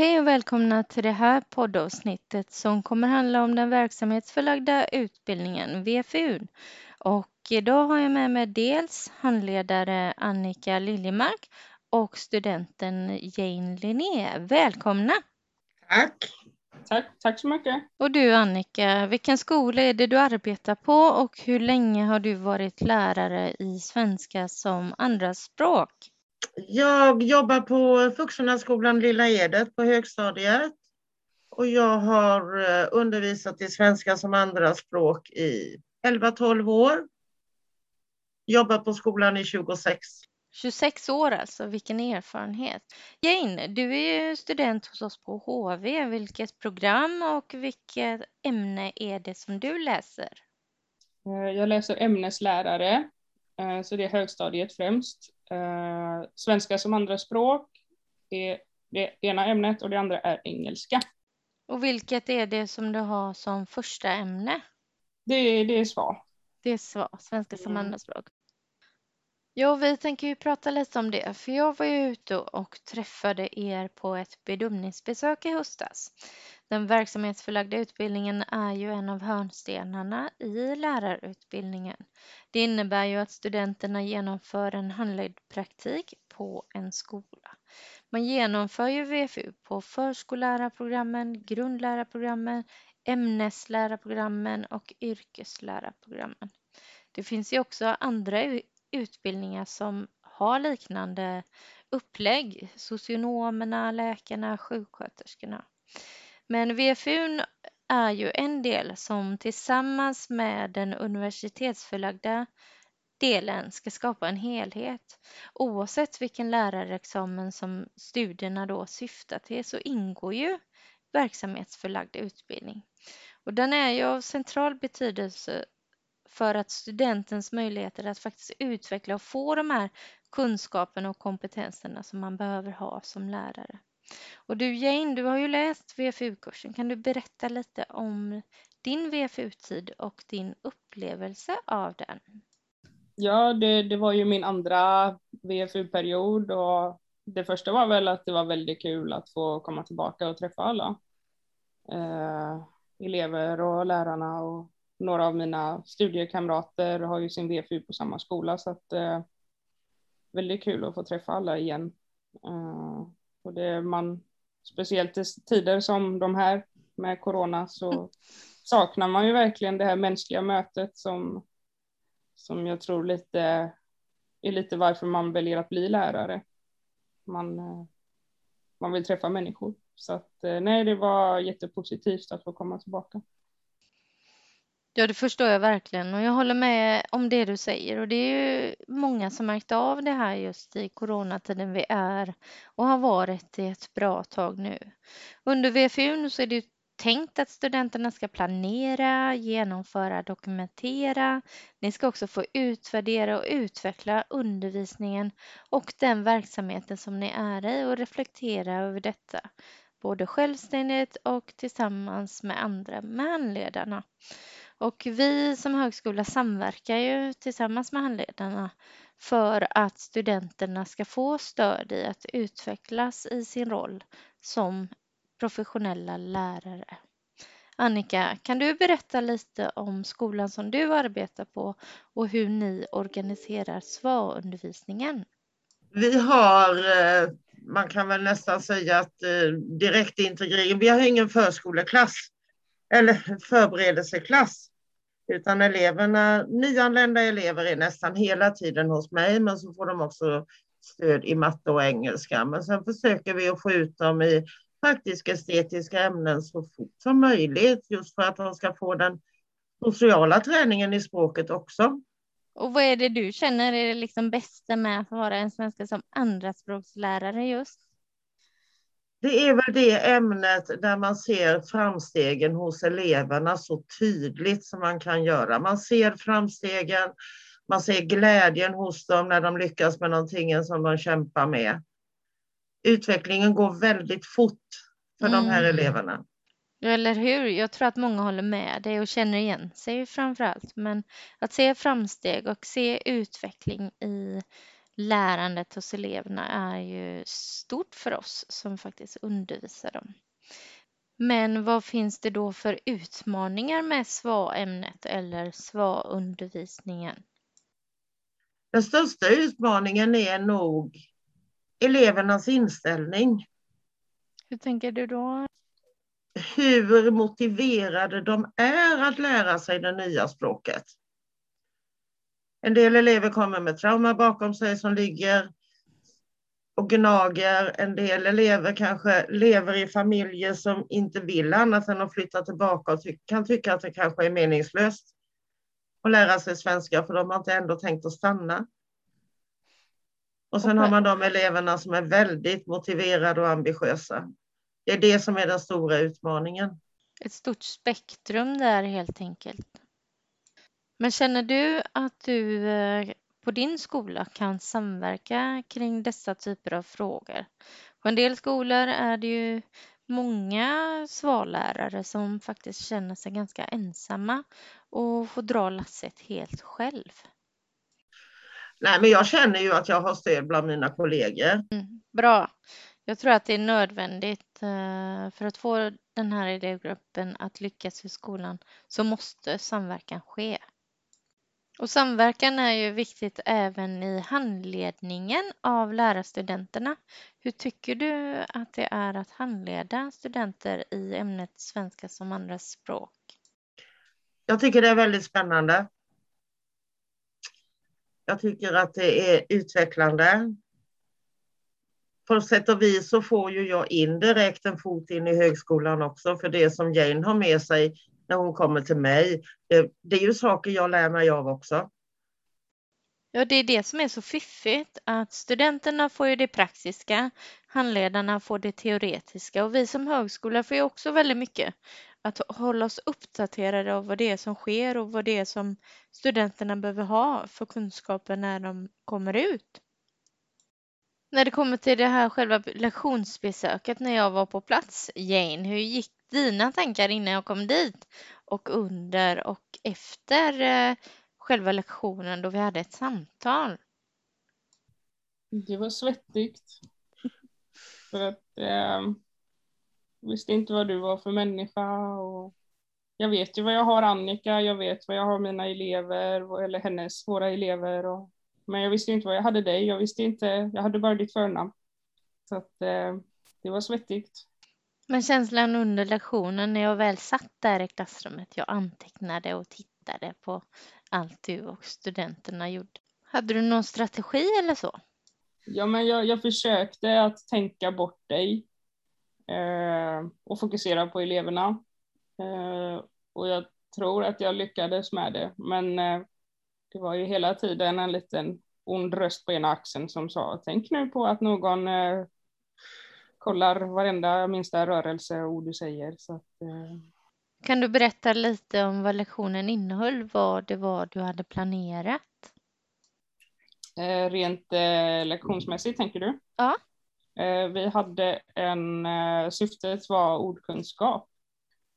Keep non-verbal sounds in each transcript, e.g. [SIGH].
Hej och välkomna till det här poddavsnittet som kommer handla om den verksamhetsförlagda utbildningen, VFU. Och idag har jag med mig dels handledare Annika Liljemark och studenten Jane Linné. Välkomna! Tack! Tack, tack så mycket. Och du Annika, vilken skola är det du arbetar på och hur länge har du varit lärare i svenska som andraspråk? Jag jobbar på Vuxenskolan Lilla Edet på högstadiet. Och jag har eh, undervisat i svenska som andraspråk i 11-12 år. Jobbat på skolan i 26. 26 år alltså, vilken erfarenhet. Jane, du är ju student hos oss på HV. Vilket program och vilket ämne är det som du läser? Eh, jag läser ämneslärare, så det är högstadiet främst. Eh, svenska som andraspråk är det ena ämnet och det andra är engelska. Och vilket är det som du har som första ämne? Det, det är SVA. Det är SVA, svenska som mm. andraspråk. Ja, vi tänker ju prata lite om det, för jag var ju ute och träffade er på ett bedömningsbesök i höstas. Den verksamhetsförlagda utbildningen är ju en av hörnstenarna i lärarutbildningen. Det innebär ju att studenterna genomför en handledd praktik på en skola. Man genomför ju VFU på förskollärarprogrammen, grundlärarprogrammen, ämneslärarprogrammen och yrkeslärarprogrammen. Det finns ju också andra utbildningar som har liknande upplägg. Socionomerna, läkarna, sjuksköterskorna. Men VFU är ju en del som tillsammans med den universitetsförlagda delen ska skapa en helhet. Oavsett vilken lärarexamen som studierna då syftar till så ingår ju verksamhetsförlagd utbildning. Och den är ju av central betydelse för att studentens möjligheter att faktiskt utveckla och få de här kunskaperna och kompetenserna som man behöver ha som lärare. Och du Jane, du har ju läst VFU-kursen. Kan du berätta lite om din VFU-tid och din upplevelse av den? Ja, det, det var ju min andra VFU-period och det första var väl att det var väldigt kul att få komma tillbaka och träffa alla eh, elever och lärarna och några av mina studiekamrater har ju sin VFU på samma skola så att eh, väldigt kul att få träffa alla igen. Eh, och det man, speciellt i tider som de här med corona så saknar man ju verkligen det här mänskliga mötet som, som jag tror lite är lite varför man väljer att bli lärare. Man, eh, man vill träffa människor. Så att eh, nej, det var jättepositivt att få komma tillbaka. Ja, det förstår jag verkligen och jag håller med om det du säger och det är ju många som märkt av det här just i coronatiden vi är och har varit i ett bra tag nu. Under VFU så är det ju tänkt att studenterna ska planera, genomföra, dokumentera. Ni ska också få utvärdera och utveckla undervisningen och den verksamheten som ni är i och reflektera över detta, både självständigt och tillsammans med andra med handledarna. Och vi som högskola samverkar ju tillsammans med handledarna för att studenterna ska få stöd i att utvecklas i sin roll som professionella lärare. Annika, kan du berätta lite om skolan som du arbetar på och hur ni organiserar SVA-undervisningen? Vi har, eh, man kan väl nästan säga att eh, direktintegrering, vi har ingen förskoleklass eller förberedelseklass utan eleverna, nyanlända elever är nästan hela tiden hos mig, men så får de också stöd i matte och engelska. Men sen försöker vi att få ut dem i praktiska estetiska ämnen så fort som möjligt, just för att de ska få den sociala träningen i språket också. Och vad är det du känner är det liksom bästa med att vara en svenska som andraspråkslärare just? Det är väl det ämnet där man ser framstegen hos eleverna så tydligt som man kan göra. Man ser framstegen, man ser glädjen hos dem när de lyckas med någonting som de kämpar med. Utvecklingen går väldigt fort för mm. de här mm. eleverna. Eller hur? Jag tror att många håller med dig och känner igen sig framför allt. Men att se framsteg och se utveckling i lärandet hos eleverna är ju stort för oss som faktiskt undervisar dem. Men vad finns det då för utmaningar med SVA-ämnet eller SVA-undervisningen? Den största utmaningen är nog elevernas inställning. Hur tänker du då? Hur motiverade de är att lära sig det nya språket. En del elever kommer med trauma bakom sig som ligger och gnager. En del elever kanske lever i familjer som inte vill annat än att flytta tillbaka och kan tycka att det kanske är meningslöst att lära sig svenska för de har inte ändå tänkt att stanna. Och sen okay. har man de eleverna som är väldigt motiverade och ambitiösa. Det är det som är den stora utmaningen. Ett stort spektrum där helt enkelt. Men känner du att du eh, på din skola kan samverka kring dessa typer av frågor? På en del skolor är det ju många svallärare som faktiskt känner sig ganska ensamma och får dra lasset helt själv. Nej, men jag känner ju att jag har stöd bland mina kollegor. Mm, bra. Jag tror att det är nödvändigt eh, för att få den här elevgruppen att lyckas i skolan så måste samverkan ske. Och samverkan är ju viktigt även i handledningen av lärarstudenterna. Hur tycker du att det är att handleda studenter i ämnet svenska som andraspråk? Jag tycker det är väldigt spännande. Jag tycker att det är utvecklande. På sätt och vis så får ju jag indirekt en fot in i högskolan också för det som Jane har med sig när hon kommer till mig. Eh, det, är ju saker jag lär mig av också. Ja, det är det som är så fiffigt att studenterna får ju det praktiska, handledarna får det teoretiska och vi som högskola får ju också väldigt mycket att hålla oss uppdaterade av vad det är som sker och vad det är som studenterna behöver ha för kunskaper när de kommer ut. När det kommer till det här själva lektionsbesöket när jag var på plats, Jane, hur gick dina tankar innan jag kom dit och under och efter eh, själva lektionen då vi hade ett samtal? Det var svettigt. [LAUGHS] För att eh, visste inte vad du var för människa och jag vet ju vad jag har Annika, jag vet vad jag har mina elever eller hennes, våra elever och men jag visste inte vad jag hade dig, jag visste inte, jag hade bara ditt förnamn. Så att eh, det var svettigt. Men känslan under lektionen när jag väl satt där i klassrummet, jag antecknade och tittade på allt du och studenterna gjorde. Hade du någon strategi eller så? Ja, men jag, jag försökte att tänka bort dig eh, och fokusera på eleverna. Eh, och jag tror att jag lyckades med det, men eh, det var ju hela tiden en liten ond röst på ena axeln som sa tänk nu på att någon eh, kollar varenda minsta rörelse och ord du säger. Så att, eh. Kan du berätta lite om vad lektionen innehöll, vad det var du hade planerat? Eh, rent eh, lektionsmässigt tänker du? Ja. Eh, vi hade en, eh, syftet var ordkunskap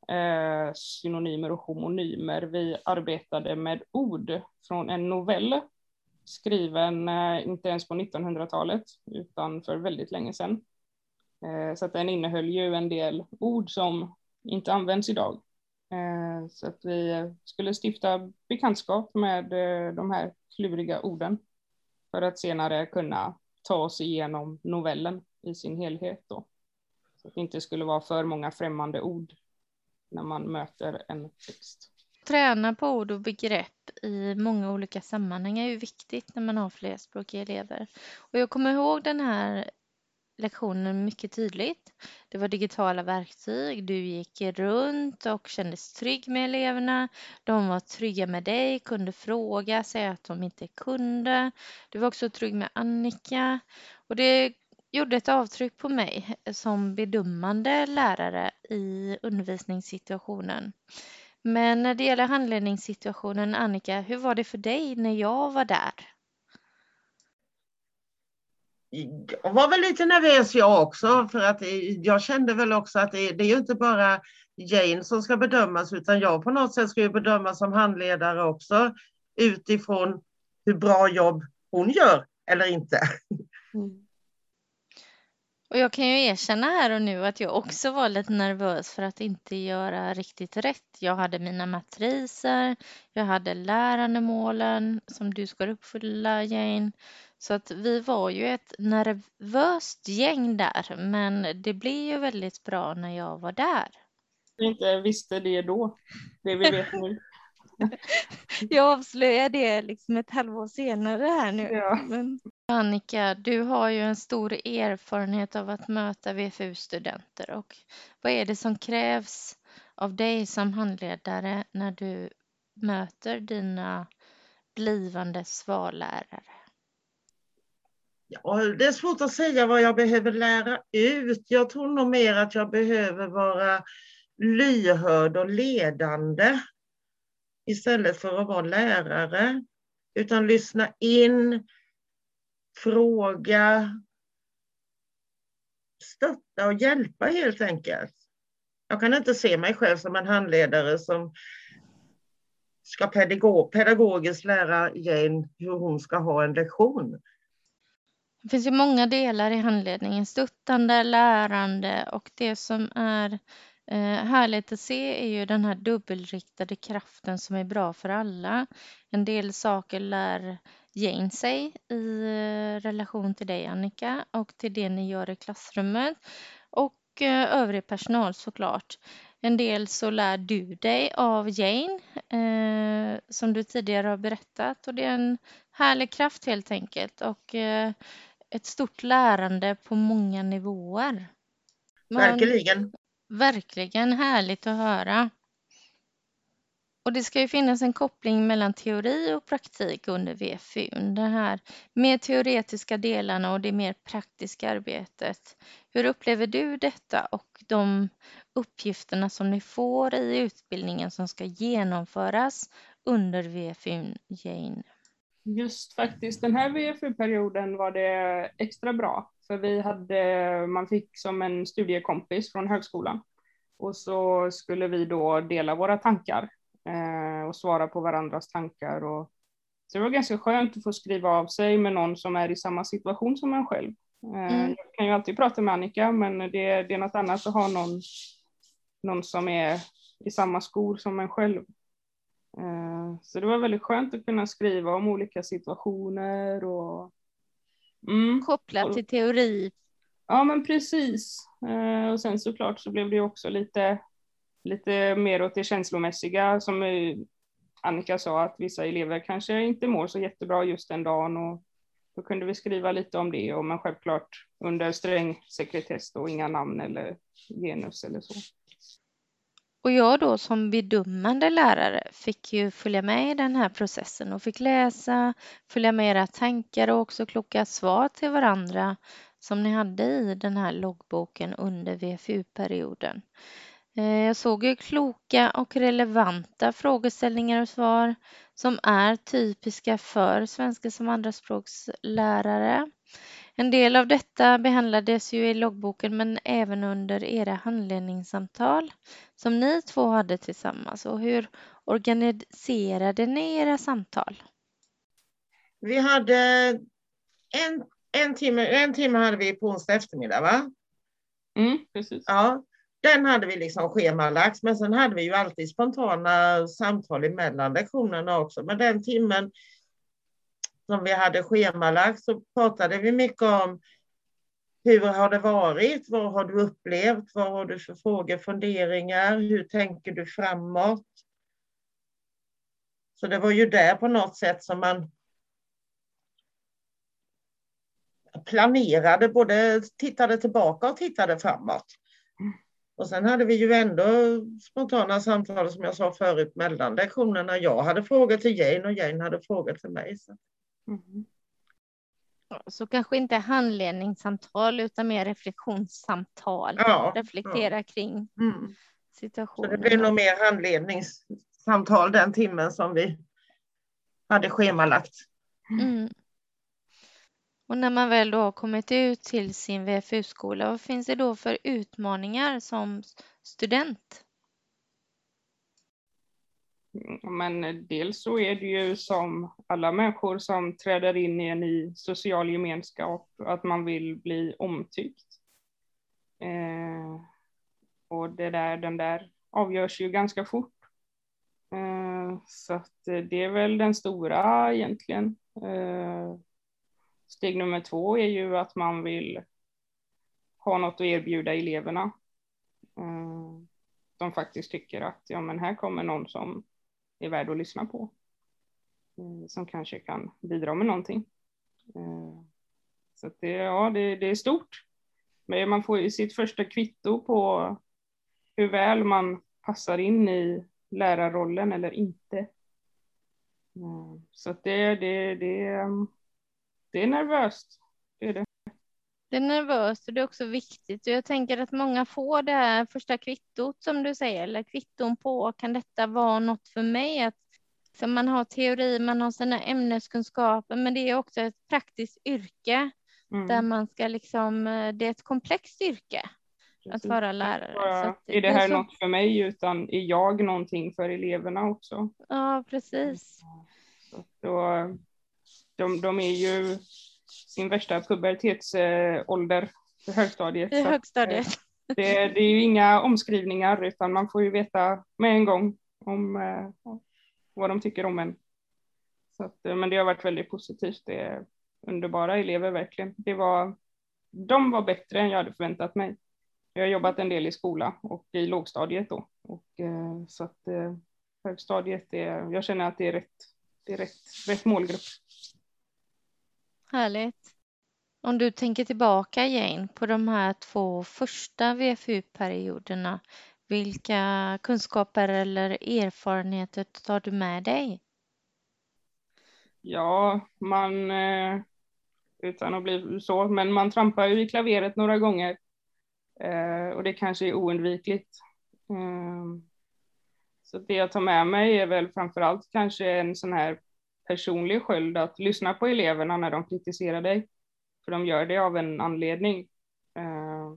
eh, synonymer och homonymer. Vi arbetade med ord från en novell skriven eh, inte ens på 1900-talet utan för väldigt länge sedan. Eh, så att den innehöll ju en del ord som inte används idag. Eh, så att vi skulle stifta bekantskap med eh, de här kluriga orden för att senare kunna ta oss igenom novellen i sin helhet. Då. Så att det inte skulle vara för många främmande ord när man möter en text. Träna på ord och begrepp i många olika sammanhang är ju viktigt när man har flerspråkiga elever. Och jag kommer ihåg den här lektionen mycket tydligt. Det var digitala verktyg, du gick runt och kändes trygg med eleverna. De var trygga med dig, kunde fråga, säga att de inte kunde. Du var också trygg med Annika. Och det gjorde ett avtryck på mig som bedömande lärare i undervisningssituationen. Men när det gäller handledningssituationen, Annika, hur var det för dig när jag var där? Jag var väl lite nervös jag också, för att eh, jag kände väl också att det, det är ju inte bara Jane som ska bedömas, utan jag på något sätt ska ju bedömas som handledare också utifrån hur bra jobb hon gör eller inte. Mm. Och jag kan ju erkänna här och nu att jag också var lite nervös för att inte göra riktigt rätt. Jag hade mina matriser, jag hade lärandemålen som du ska uppfylla Jane. Så att vi var ju ett nervöst gäng där, men det blev ju väldigt bra när jag var där. Vi inte visste det då, det vi vet nu. [LAUGHS] Jag avslöjar det liksom ett halvår senare här nu. Ja. Men Annika, du har ju en stor erfarenhet av att möta VFU-studenter och vad är det som krävs av dig som handledare när du möter dina blivande svallärare? Ja, det är svårt att säga vad jag behöver lära ut. Jag tror nog mer att jag behöver vara lyhörd och ledande istället för att vara lärare. Utan lyssna in, fråga, stötta och hjälpa helt enkelt. Jag kan inte se mig själv som en handledare som ska pedagogiskt lära Jane hur hon ska ha en lektion. Det finns ju många delar i handledningen, stöttande, lärande och det som är eh, härligt att se är ju den här dubbelriktade kraften som är bra för alla. En del saker lär Jane sig i eh, relation till dig Annika och till det ni gör i klassrummet och eh, övrig personal såklart. En del så lär du dig av Jane eh, som du tidigare har berättat och det är en härlig kraft helt enkelt och eh, ett stort lärande på många nivåer. Man, verkligen. Verkligen härligt att höra. Och det ska ju finnas en koppling mellan teori och praktik under VFU. Den här mer teoretiska delarna och det mer praktiska arbetet. Hur upplever du detta och de uppgifterna som ni får i utbildningen som ska genomföras under VFU, Jane? Just faktiskt den här VFU-perioden var det extra bra, för vi hade, man fick som en studiekompis från högskolan och så skulle vi då dela våra tankar eh, och svara på varandras tankar. Och, så det var ganska skönt att få skriva av sig med någon som är i samma situation som en själv. Eh, mm. Jag kan ju alltid prata med Annika, men det, det är något annat att ha någon, någon som är i samma skor som en själv. Eh, så det var väldigt skönt att kunna skriva om olika situationer och mm. kopplat till teori. Ja men precis. Eh, och sen såklart så blev det också lite, lite mer åt det känslomässiga som Annika sa att vissa elever kanske inte mår så jättebra just den dagen och då kunde vi skriva lite om det och men självklart under sträng sekretess och inga namn eller genus eller så. Och jag då som bedömande lärare fick ju följa med i den här processen och fick läsa, följa med era tankar och också kloka svar till varandra som ni hade i den här loggboken under VFU-perioden. Eh, jag såg ju kloka och relevanta frågeställningar och svar som är typiska för svenska som andraspråkslärare. En del av detta behandlades ju i loggboken men även under era handledningssamtal som ni två hade tillsammans. Och hur organiserade ni era samtal? Vi hade en, en, timme, en timme hade vi på onsdag eftermiddag va? Mm, precis. Ja, den hade vi liksom schemalagt men sen hade vi ju alltid spontana samtal emellan lektionerna också. Men den timmen som vi hade schemalagt så pratade vi mycket om hur har det varit? Vad har du upplevt? Vad har du för frågor, funderingar? Hur tänker du framåt? Så det var ju där på något sätt som man planerade, både tittade tillbaka och tittade framåt. Och sen hade vi ju ändå spontana samtal som jag sa förut mellan lektionerna. Jag hade frågor till Jane och Jane hade frågor till mig. Så. Mm. Så kanske inte handledningssamtal utan mer reflektionssamtal. Ja, Reflektera ja. kring mm. situationen. Så det blir nog mer handledningssamtal den timmen som vi hade schemalagt. Mm. Och när man väl då har kommit ut till sin VFU-skola, vad finns det då för utmaningar som student? Men eh, dels så är det ju som alla människor som träder in i en ny social gemenskap, att man vill bli omtyckt. Eh, och det där, den där avgörs ju ganska fort. Eh, så att eh, det är väl den stora egentligen. Eh, steg nummer två är ju att man vill ha något att erbjuda eleverna. Eh, de faktiskt tycker att ja, men här kommer någon som är värd att lyssna på. Eh, som kanske kan bidra med någonting. Eh, så det, ja, det, det är stort. Men man får ju sitt första kvitto på hur väl man passar in i lärarrollen eller inte. Eh, så det, det, det, det är nervöst. Det är nervöst och det är också viktigt. Och jag tänker att många får det här första kvittot som du säger, eller kvitton på, kan detta vara något för mig? Att så man har teori, man har sina ämneskunskaper, men det är också ett praktiskt yrke mm. där man ska liksom, det är ett komplext yrke Precis. att vara lärare. Bara, att, är det här så... något för mig utan är jag någonting för eleverna också? Ja, precis. Så då, de, de är ju sin värsta pubertetsålder i högstadiet. I högstadiet. Det, det, är ju inga omskrivningar utan man får ju veta med en gång om eh, vad de tycker om en. Så att, men det har varit väldigt positivt. Det är underbara elever verkligen. Det var, de var bättre än jag hade förväntat mig. Jag har jobbat en del i skola och i lågstadiet då. Och, eh, så att eh, högstadiet, är, jag känner att det är rätt, det är rätt, rätt målgrupp. Härligt. Om du tänker tillbaka Jane på de här två första VFU-perioderna, vilka kunskaper eller erfarenheter tar du med dig? Ja, man, eh, utan att bli så, men man trampar ju i klaveret några gånger eh, och det kanske är oundvikligt. Eh, så det jag tar med mig är väl framför allt kanske en sån här personlig sköld att lyssna på eleverna när de kritiserar dig. För de gör det av en anledning. Eh,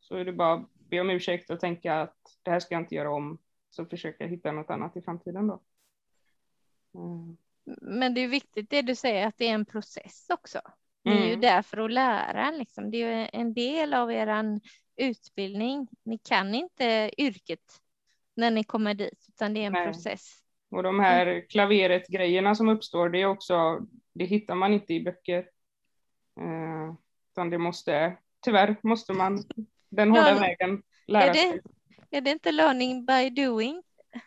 så är det bara att be om ursäkt och tänka att det här ska jag inte göra om. Så försöka hitta något annat i framtiden då. Mm. Men det är viktigt det du säger att det är en process också. Ni är ju mm. där för att lära liksom. Det är ju en del av er utbildning. Ni kan inte yrket när ni kommer dit, utan det är en Nej. process. Och de här klaveret-grejerna som uppstår, det är också, det hittar man inte i böcker. Eh, utan det måste, tyvärr måste man den hårda vägen lära är det, sig. Är det inte learning by doing?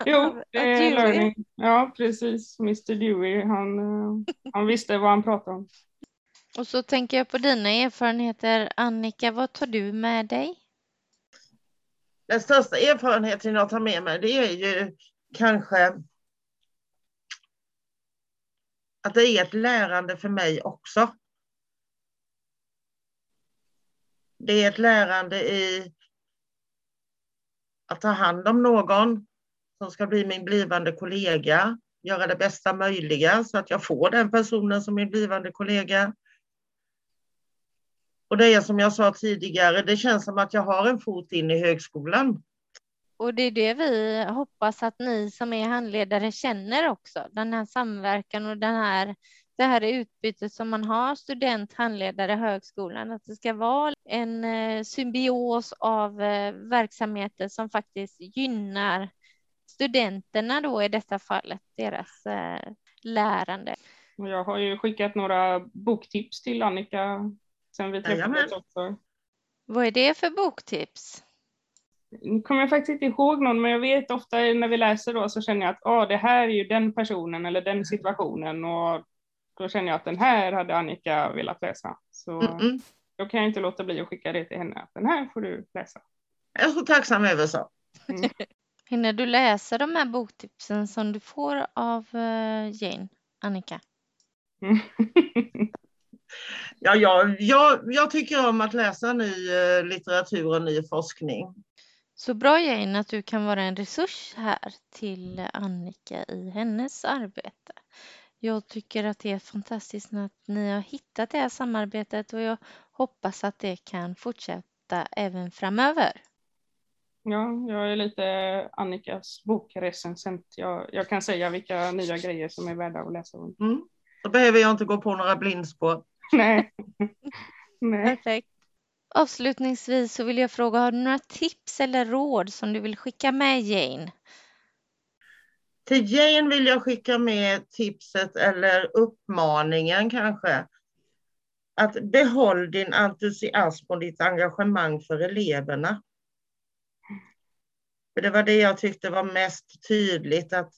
Jo, det är learning. Ja, precis. Mr Dewey, han, eh, han visste vad han pratade om. Och så tänker jag på dina erfarenheter. Annika, vad tar du med dig? Den största erfarenheten jag tar med mig det är ju kanske att det är ett lärande för mig också. Det är ett lärande i att ta hand om någon som ska bli min blivande kollega, göra det bästa möjliga så att jag får den personen som min blivande kollega. Och det är som jag sa tidigare, det känns som att jag har en fot in i högskolan. Och det är det vi hoppas att ni som är handledare känner också, den här samverkan och den här, det här utbytet som man har student, handledare, högskolan, att det ska vara en eh, symbios av eh, verksamheter som faktiskt gynnar studenterna då i detta fallet, deras eh, lärande. Jag har ju skickat några boktips till Annika sen vi träffades också. Vad är det för boktips? Nu kommer jag faktiskt inte ihåg någon, men jag vet ofta när vi läser då så känner jag att oh, det här är ju den personen eller den situationen och då känner jag att den här hade Annika velat läsa. Så mm -mm. då kan jag inte låta bli att skicka det till henne. Den här får du läsa. Jag är så tacksam över så. Mm. [LAUGHS] Hinner du läsa de här boktipsen som du får av eh, Jane, Annika? [LAUGHS] ja, jag, jag, jag tycker om att läsa ny eh, litteratur och ny forskning. Så bra Jane att du kan vara en resurs här till Annika i hennes arbete. Jag tycker att det är fantastiskt att ni har hittat det här samarbetet och jag hoppas att det kan fortsätta även framöver. Ja, jag är lite Annikas bokrecensent. Jag, jag kan säga vilka nya grejer som är värda att läsa om. Mm. Då behöver jag inte gå på några blindspår. [LAUGHS] Nej. [LAUGHS] Nej. Perfekt. Avslutningsvis så vill jag fråga, har du några tips eller råd som du vill skicka med Jane? Till Jane vill jag skicka med tipset eller uppmaningen kanske. Att behåll din entusiasm och ditt engagemang för eleverna. För det var det jag tyckte var mest tydligt att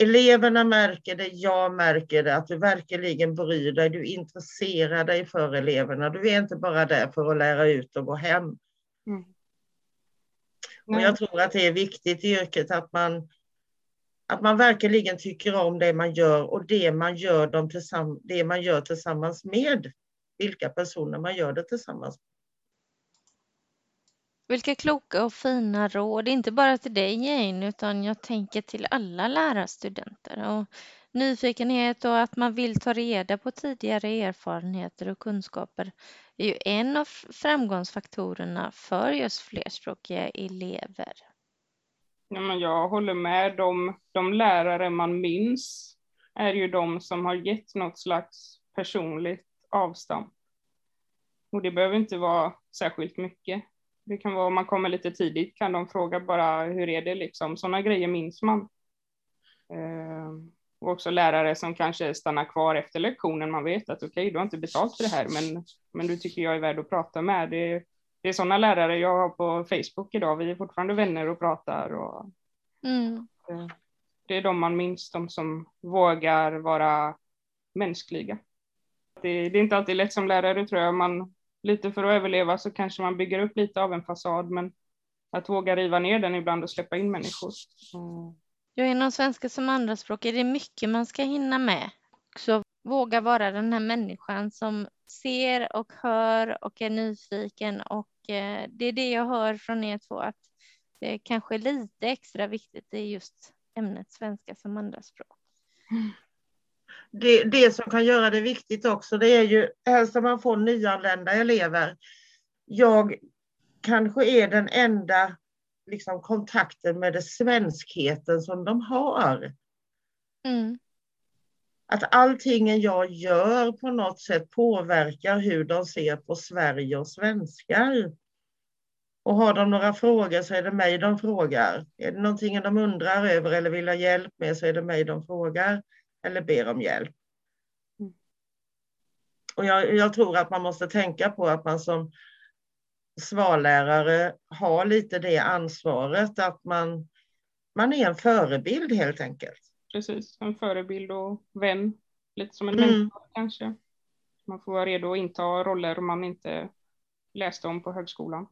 eleverna märker det, jag märker det, att du verkligen bryr dig, du intresserar dig för eleverna. Du är inte bara där för att lära ut och gå hem. Mm. Och jag tror att det är viktigt i yrket att man, att man verkligen tycker om det man gör och det man gör, dem tillsamm- det man gör tillsammans med vilka personer man gör det tillsammans med. Vilka kloka och fina råd, inte bara till dig Jane, utan jag tänker till alla lärarstudenter. Och nyfikenhet och att man vill ta reda på tidigare erfarenheter och kunskaper är ju en av framgångsfaktorerna för just flerspråkiga elever. Ja, men jag håller med. De, de lärare man minns är ju de som har gett något slags personligt avstamp. Och det behöver inte vara särskilt mycket. Det kan vara om man kommer lite tidigt kan de fråga bara hur är det liksom. Sådana grejer minns man. Eh, och också lärare som kanske stannar kvar efter lektionen. Man vet att okej, okay, du har inte betalt för det här, men, men du tycker jag är värd att prata med. Det, det är sådana lärare jag har på Facebook idag. Vi är fortfarande vänner och pratar. Och, Mm. eh, det är de man minns, de som vågar vara mänskliga. Det, det är inte alltid lätt som lärare tror jag. Man, lite för att överleva så kanske man bygger upp lite av en fasad, men att våga riva ner den ibland och släppa in människor. Mm. Ja, inom svenska som andraspråk är det mycket man ska hinna med. Så våga vara den här människan som ser och hör och är nyfiken och eh, det är det jag hör från er två att det är kanske lite extra viktigt i just ämnet svenska som andraspråk. Det, det som kan göra det viktigt också, det är ju helst om man får nyanlända elever. Jag kanske är den enda liksom, kontakten med det svenskheten som de har. Mm. Att allting jag gör på något sätt påverkar hur de ser på Sverige och svenskar. Och har de några frågor så är det mig de frågar. Är det någonting de undrar över eller vill ha hjälp med så är det mig de frågar eller ber om hjälp. Mm. Och jag, jag tror att man måste tänka på att man som svarlärare har lite det ansvaret att man, man är en förebild helt enkelt. Precis, en förebild och vän. Lite som en Mm. mentor kanske. Man får vara redo att inta roller man inte läste om på högskolan.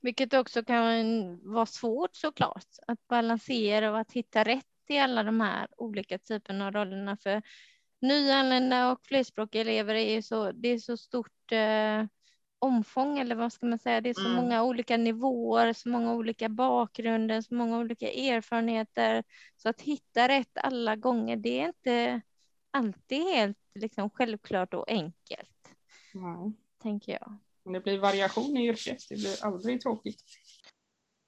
Vilket också kan vara svårt såklart, att balansera och att hitta rätt i alla de här olika typerna av rollerna. För nyanlända och flerspråkiga elever är ju så, det är så stort eh, omfång, eller vad ska man säga, det är så Mm. många olika nivåer, så många olika bakgrunder, så många olika erfarenheter. Så att hitta rätt alla gånger, det är inte alltid helt liksom, självklart och enkelt, Nej. tänker jag. Men det blir variation i yrket, det blir aldrig tråkigt.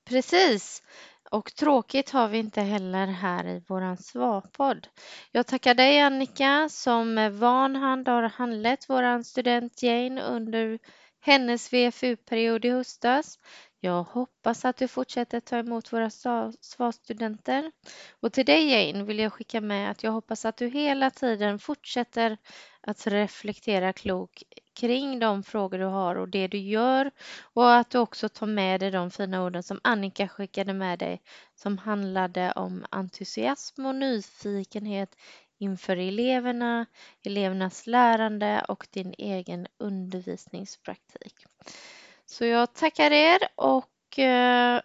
Precis. Och tråkigt har vi inte heller här i våran svarpodd. Jag tackar dig Annika som med van hand har handlett våran student Jane under hennes VFU-period i höstas. Jag hoppas att du fortsätter ta emot våra svarstudenter. Och till dig Jane vill jag skicka med att jag hoppas att du hela tiden fortsätter att reflektera klok kring de frågor du har och det du gör och att du också tar med dig de fina orden som Annika skickade med dig som handlade om entusiasm och nyfikenhet inför eleverna, elevernas lärande och din egen undervisningspraktik. Så jag tackar er och eh,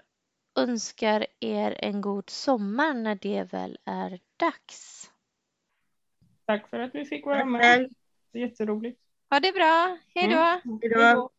önskar er en god sommar när det väl är dags. Tack för att vi fick vara med. själv. Det är jätteroligt. Ha det bra, hej då! Mm. Hej då.